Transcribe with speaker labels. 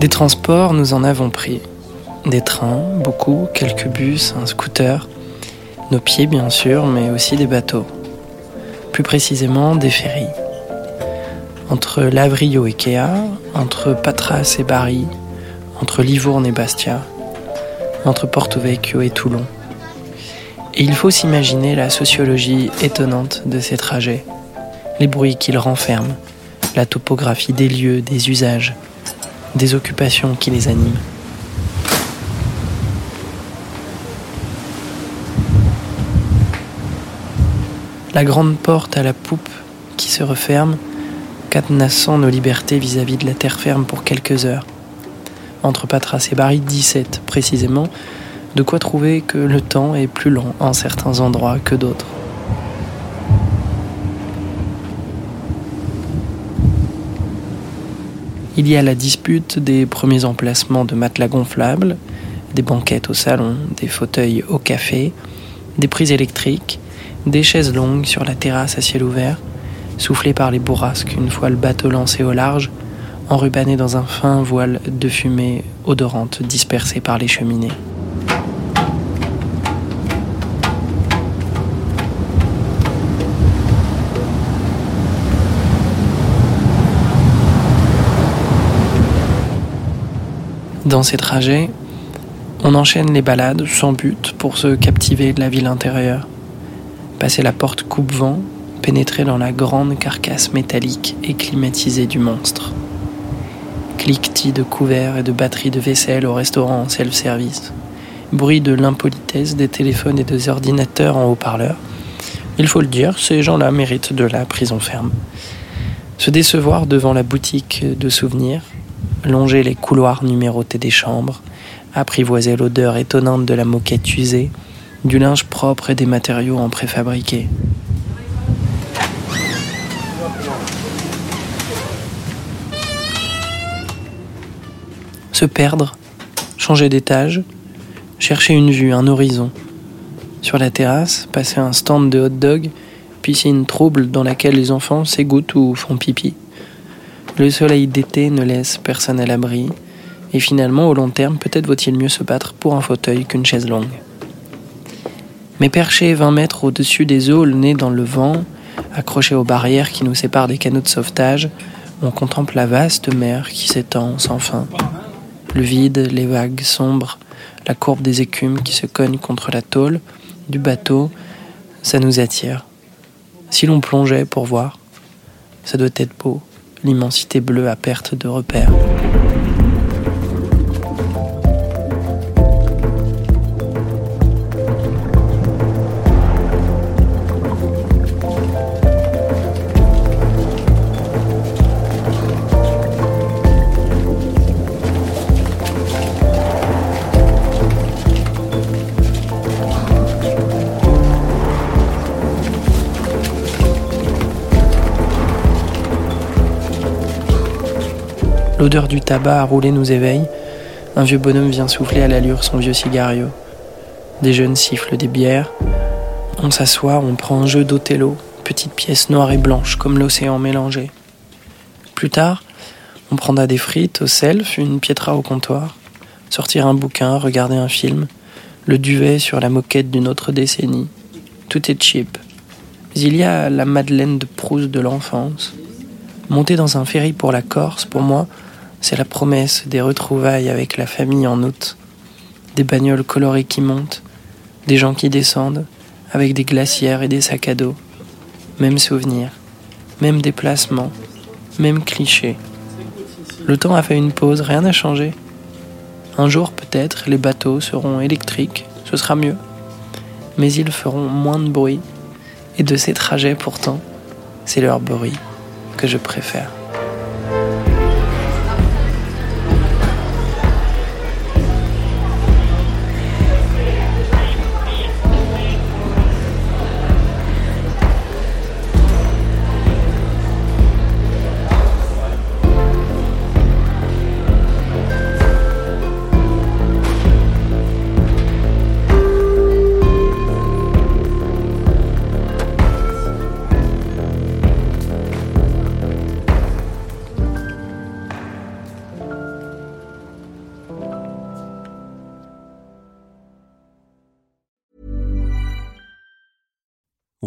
Speaker 1: Des transports, nous en avons pris. Des trains, beaucoup, quelques bus, un scooter. Nos pieds, bien sûr, mais aussi des bateaux. Plus précisément, des ferries. Entre Lavrio et Kea, entre Patras et Bari, entre Livourne et Bastia, entre Porto Vecchio et Toulon. Et il faut s'imaginer la sociologie étonnante de ces trajets, les bruits qu'ils renferment, la topographie des lieux, des usages, des occupations qui les animent. La grande porte à la poupe qui se referme, cadenassant nos libertés vis-à-vis de la terre ferme pour quelques heures. Entre Patras et Bari 17 précisément, de quoi trouver que le temps est plus long en certains endroits que d'autres. Il y a la dispute des premiers emplacements de matelas gonflables, des banquettes au salon, des fauteuils au café, des prises électriques, des chaises longues sur la terrasse à ciel ouvert, soufflées par les bourrasques une fois le bateau lancé au large, enrubanné dans un fin voile de fumée odorante dispersée par les cheminées. Dans ces trajets, on enchaîne les balades sans but pour se captiver de la ville intérieure. Passer la porte coupe-vent, pénétrer dans la grande carcasse métallique et climatisée du monstre. Cliquetis de couverts et de batteries de vaisselle au restaurant en self-service. Bruit de l'impolitesse des téléphones et des ordinateurs en haut-parleur. Il faut le dire, ces gens-là méritent de la prison ferme. Se décevoir devant la boutique de souvenirs, longer les couloirs numérotés des chambres, apprivoiser l'odeur étonnante de la moquette usée, du linge propre et des matériaux en préfabriqué. Se perdre, changer d'étage, chercher une vue, un horizon. Sur la terrasse, passer un stand de hot dog, piscine trouble dans laquelle les enfants s'égouttent ou font pipi. Le soleil d'été ne laisse personne à l'abri, et finalement, au long terme, peut-être vaut-il mieux se battre pour un fauteuil qu'une chaise longue. Mais perché 20 mètres au-dessus des eaux, le nez dans le vent, accroché aux barrières qui nous séparent des canaux de sauvetage, on contemple la vaste mer qui s'étend sans fin. Le vide, les vagues sombres, la courbe des écumes qui se cognent contre la tôle du bateau, ça nous attire. Si l'on plongeait pour voir, ça doit être beau, l'immensité bleue à perte de repère. L'odeur du tabac à rouler nous éveille. Un vieux bonhomme vient souffler à l'allure son vieux cigario. Des jeunes sifflent des bières. On s'assoit, on prend un jeu d'Othello, petite pièce noire et blanche comme l'océan mélangé. Plus tard, on prendra des frites au self, une piétra au comptoir, sortir un bouquin, regarder un film, le duvet sur la moquette d'une autre décennie. Tout est cheap. Mais il y a la Madeleine de Proust de l'enfance. Monter dans un ferry pour la Corse, pour moi, c'est la promesse des retrouvailles avec la famille en août. Des bagnoles colorées qui montent, des gens qui descendent, avec des glacières et des sacs à dos. Même souvenir, même déplacement, même cliché. Le temps a fait une pause, rien n'a changé. Un jour peut-être les bateaux seront électriques, ce sera mieux. Mais ils feront moins de bruit. Et de ces trajets pourtant, c'est leur bruit que je préfère.